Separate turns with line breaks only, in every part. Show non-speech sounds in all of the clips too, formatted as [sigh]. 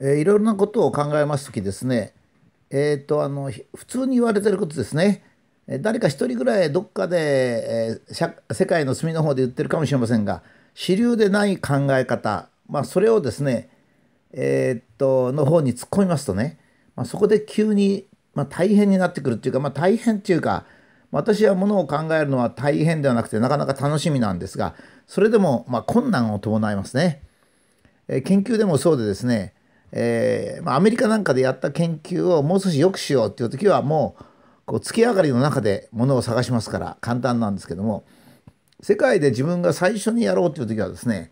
えー、いろいろなことを考えます時ですね、えーと、あの普通に言われてることですね誰か一人ぐらいどっかで、えー、世界の隅の方で言ってるかもしれませんが主流でない考え方、まあ、それをですね、えー、との方に突っ込みますとね、まあ、そこで急に、まあ、大変になってくるっていうか、まあ、大変っていうか私はものを考えるのは大変ではなくてなかなか楽しみなんですがそれでもま困難を伴いますね。えー、研究でもそうでですねえー、まあ、アメリカなんかでやった研究をもう少し良くしようっていう時はもうこう月明かりの中でものを探しますから簡単なんですけども世界で自分が最初にやろうっていう時はですね、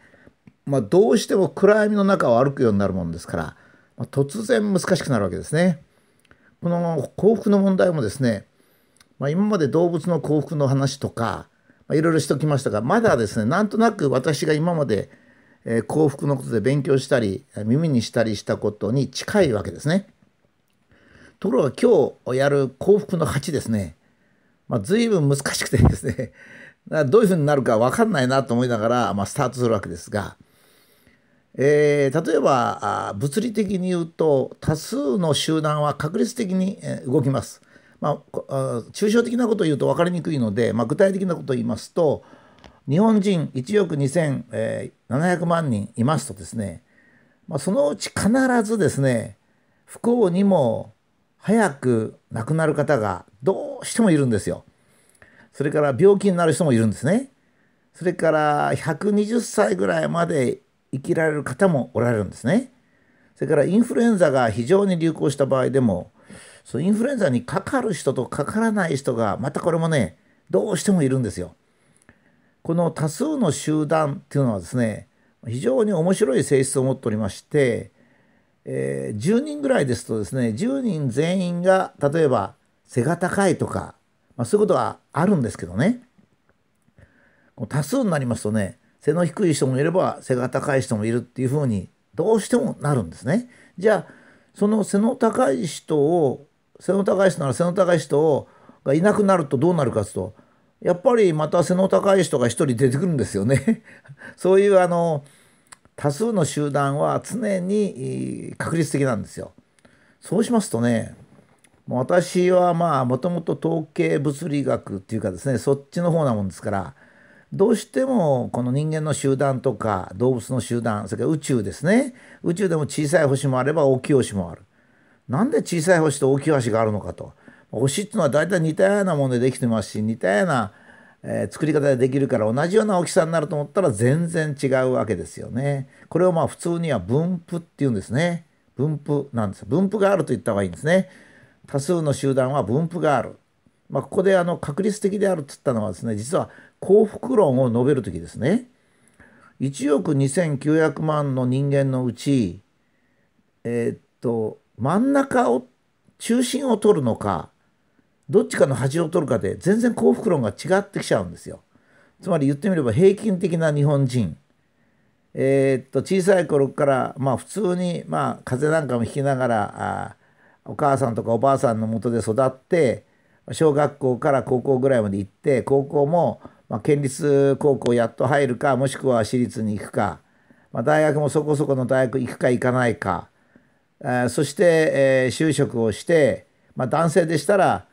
まあ、どうしても暗闇の中を歩くようになるもんですから、まあ、突然難しくなるわけですね。この幸福の問題もですね、まあ、今まで動物の幸福の話とか、まあ、いろいろしておきましたがまだですねなんとなく私が今までえー、幸福のことで勉強したり耳にしたりしたことに近いわけですね。ところが今日やる幸福の8ですね、まあ、随分難しくてですね [laughs] どういうふうになるか分かんないなと思いながら、まあ、スタートするわけですが、えー、例えば物理的に言うと多数の集団は確率的に動きます。まあ、抽象的なことを言うと分かりにくいので、まあ、具体的なことを言いますと日本人1億2700万人いますとですね、まあ、そのうち必ずですね不幸にも早く亡くなる方がどうしてもいるんですよ。それから病気になる人もいるんですね。それから120歳ぐらいまで生きられる方もおられるんですね。それからインフルエンザが非常に流行した場合でもそのインフルエンザにかかる人とかからない人がまたこれもねどうしてもいるんですよ。この多数の集団っていうのはですね非常に面白い性質を持っておりまして、えー、10人ぐらいですとですね10人全員が例えば背が高いとか、まあ、そういうことはあるんですけどね多数になりますとね背の低い人もいれば背が高い人もいるっていうふうにどうしてもなるんですね。じゃあその背の高い人を背の高い人なら背の高い人をがいなくなるとどうなるかというとやっぱりまた背の高い人が一人出てくるんですよね。[laughs] そういうあの多数の集団は常に確率的なんですよ。そうしますとね私はまあもともと統計物理学っていうかですねそっちの方なもんですからどうしてもこの人間の集団とか動物の集団それから宇宙ですね宇宙でも小さい星もあれば大きい星もある。なんで小さい星と大きい星があるのかと。星っていうのは大体似たようなものでできてますし似たような、えー、作り方でできるから同じような大きさになると思ったら全然違うわけですよね。これをまあ普通には分布っていうんですね。分布なんです。分布があると言った方がいいんですね。多数の集団は分布がある。まあ、ここであの確率的であるって言ったのはですね実は幸福論を述べる時ですね。1億2900万の人間のうちえー、っと真ん中を中心を取るのかどっちかの端を取るかで全然幸福論が違ってきちゃうんですよ。つまり言ってみれば平均的な日本人えー、っと小さい頃からまあ普通にまあ風邪なんかもひきながらあお母さんとかおばあさんのもとで育って小学校から高校ぐらいまで行って高校も、まあ、県立高校やっと入るかもしくは私立に行くか、まあ、大学もそこそこの大学行くか行かないかあそして、えー、就職をして、まあ、男性でしたら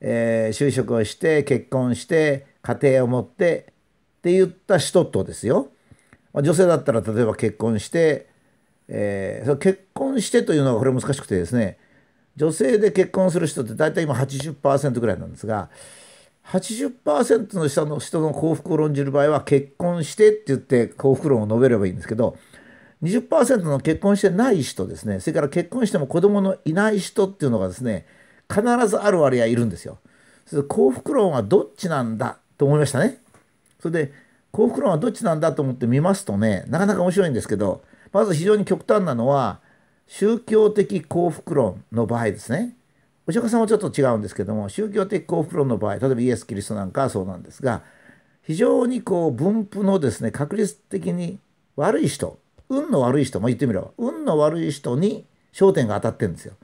えー、就職をして結婚して家庭を持ってって言った人とですよ。女性だったら例えば結婚して、えー、結婚してというのはこれ難しくてですね。女性で結婚する人って大体今80%ぐらいなんですが80%の人の人の幸福を論じる場合は結婚してって言って幸福論を述べればいいんですけど20%の結婚してない人ですね。それから結婚しても子供のいない人っていうのがですね必ずある割合いるんですよ。それで幸福論はどっちなんだ？と思いましたね。それで幸福論はどっちなんだと思って見ますとねなかなか面白いんですけどまず非常に極端なのは宗教的幸福論の場合ですね。お釈迦さんはちょっと違うんですけども宗教的幸福論の場合例えばイエス・キリストなんかはそうなんですが非常にこう分布のですね確率的に悪い人運の悪い人も言ってみろ運の悪い人に焦点が当たってるんですよ。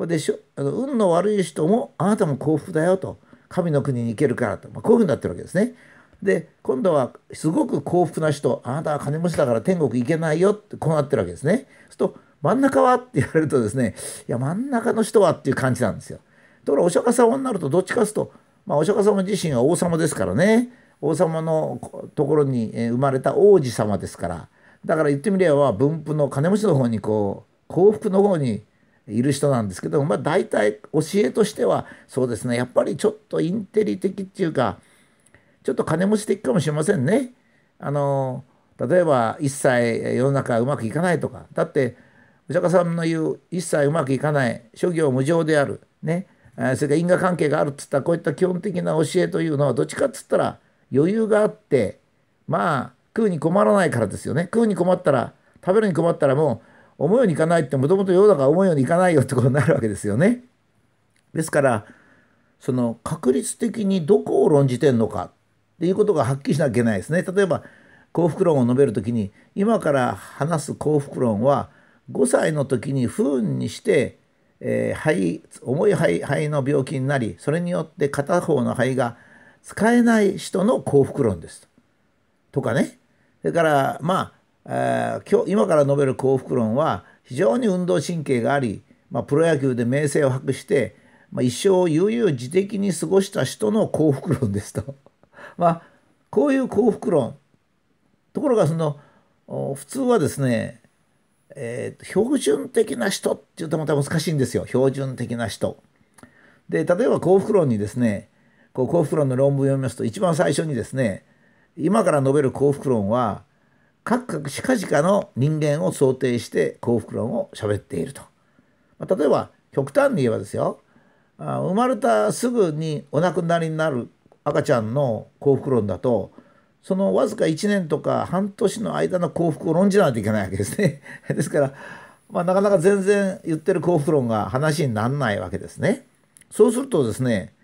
これでしょ？あの運の悪い人もあなたも幸福だよと神の国に行けるからと、まあ、こういうふうになってるわけですね。で今度はすごく幸福な人あなたは金持ちだから天国行けないよってこうなってるわけですね。そうすると真ん中はって言われるとですねいや真ん中の人はっていう感じなんですよ。ところがお釈迦様になるとどっちかというと、まあ、お釈迦様自身は王様ですからね王様のところに生まれた王子様ですからだから言ってみれば分布の金持ちの方にこう幸福の方にいる人なんですけどまあ大体教えとしてはそうですね。やっぱりちょっとインテリ的っていうかちょっと金持ち的かもしれませんね。あの例えば一切世の中うまくいかないとか。だってお釈迦さんの言う一切うまくいかない諸行無常である。ね。それから因果関係があるっつったらこういった基本的な教えというのはどっちかっつったら余裕があってまあ食うに困らないからですよね。食うに困ったら食べるに困ったらもう思うようにいかないってもともと世の中思うようにいかないよってことになるわけですよね。ですからその確率的にどこを論じてんのかっていうことがはっきりしなきゃいけないですね。例えば幸福論を述べる時に今から話す幸福論は5歳の時に不運にして、えー、肺重い肺肺の病気になりそれによって片方の肺が使えない人の幸福論ですとかねそれからまあ、今日今から述べる幸福論は非常に運動神経があり、まあ、プロ野球で名声を博して、まあ、一生を悠々自適に過ごした人の幸福論ですと。[laughs] まあこういう幸福論ところがその普通はですね、えー、標準的な人っていうとまた難しいんですよ標準的な人。で例えば幸福論にですねこう幸福論の論文を読みますと一番最初にですね今から述べる幸福論は各々近々の人間を想定して幸福論を喋っていると。まあ、例えば極端に言えばですよ生まれたすぐにお亡くなりになる赤ちゃんの幸福論だとそのわずか1年とか半年の間の幸福を論じないといけないわけですね。[laughs] ですから、まあ、なかなか全然言ってる幸福論が話にならないわけですね。そうするとですね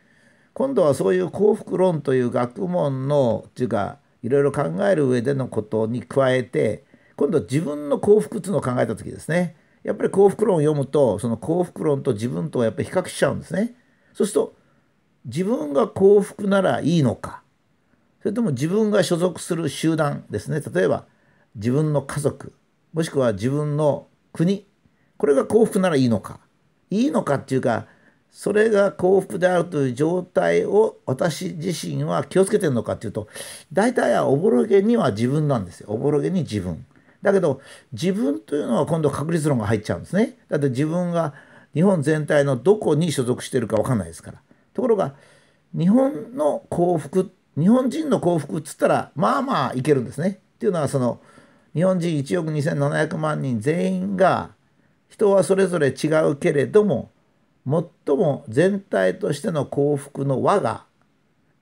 今度はそういう幸福論という学問のっていうかいろいろ考える上でのことに加えて今度は自分の幸福っていうのを考えた時ですね。やっぱり幸福論を読むとその幸福論と自分とはやっぱり比較しちゃうんですね。そうすると自分が幸福ならいいのか。それとも自分が所属する集団ですね。例えば自分の家族もしくは自分の国。これが幸福ならいいのか。いいのかっていうかそれが幸福であるという状態を私自身は気をつけてるのかっていうと大体はおぼろげには自分なんですよ。おぼろげに自分。だけど自分というのは今度確率論が入っちゃうんですね。だって自分が日本全体のどこに所属してるか分かんないですから。ところが日本の幸福日本人の幸福っつったらまあまあいけるんですね。っていうのはその日本人1億2700万人全員が人はそれぞれ違うけれども最も全体としての幸福の輪が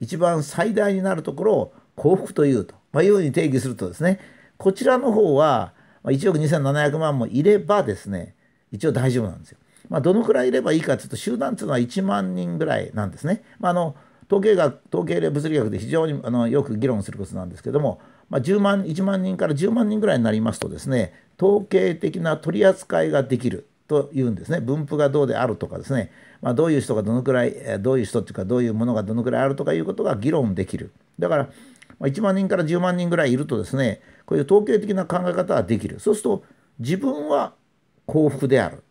一番最大になるところを幸福というと、まあ、いうふうに定義するとですねこちらの方は1億2700万もいればですね一応大丈夫なんですよ。まあ、どのくらいいればいいかというと集団というのは1万人ぐらいなんですね。まあ、あの統計学統計物理学で非常にあのよく議論することなんですけども、まあ、10万1万人から10万人ぐらいになりますとですね統計的な取り扱いができるというんですね。分布がどうであるとかですね、まあ、どういう人がどのくらいどういう人っていうかどういうものがどのくらいあるとかいうことが議論できる。だから1万人から10万人ぐらいいるとですねこういう統計的な考え方はできる。そうすると自分は幸福である。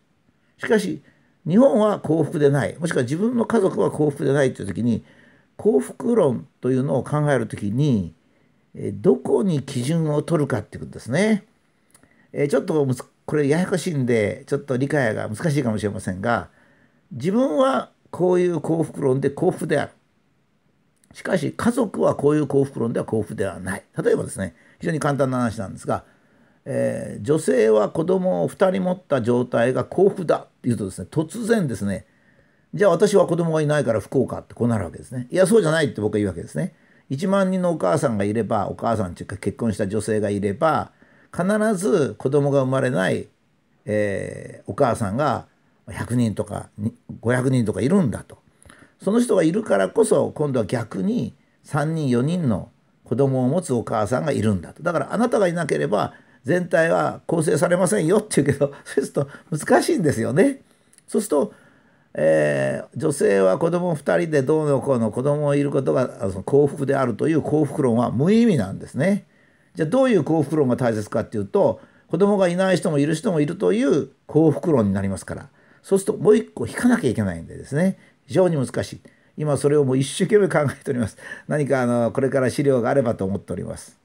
しかし日本は幸福でない。もしくは自分の家族は幸福でないという時に幸福論というのを考える時にどこに基準を取るかっていうことですね。ちょっとこれややこしいんでちょっと理解が難しいかもしれませんが自分はこういう幸福論で幸福である。しかし家族はこういう幸福論では幸福ではない。例えばですね非常に簡単な話なんですがえー、女性は子供を2人持った状態が幸福だっていうとですね突然ですねじゃあ私は子供がいないから不幸かってこうなるわけですねいやそうじゃないって僕は言うわけですね1万人のお母さんがいればお母さんっていうか結婚した女性がいれば必ず子供が生まれない、えー、お母さんが100人とか500人とかいるんだとその人がいるからこそ今度は逆に3人4人の子供を持つお母さんがいるんだとだからあなたがいなければ全体は構成されませんよって言うけど [laughs] そうすると難しいんですよね。そうすると、えー、女性は子供2人でどうのこうの子供をいることが幸福であるという幸福論は無意味なんですね。じゃあどういう幸福論が大切かっていうと子供がいない人もいる人もいるという幸福論になりますから。そうするともう一個引かなきゃいけないんでですね。非常に難しい。今それをもう一生懸命考えております。何かあのこれから資料があればと思っております。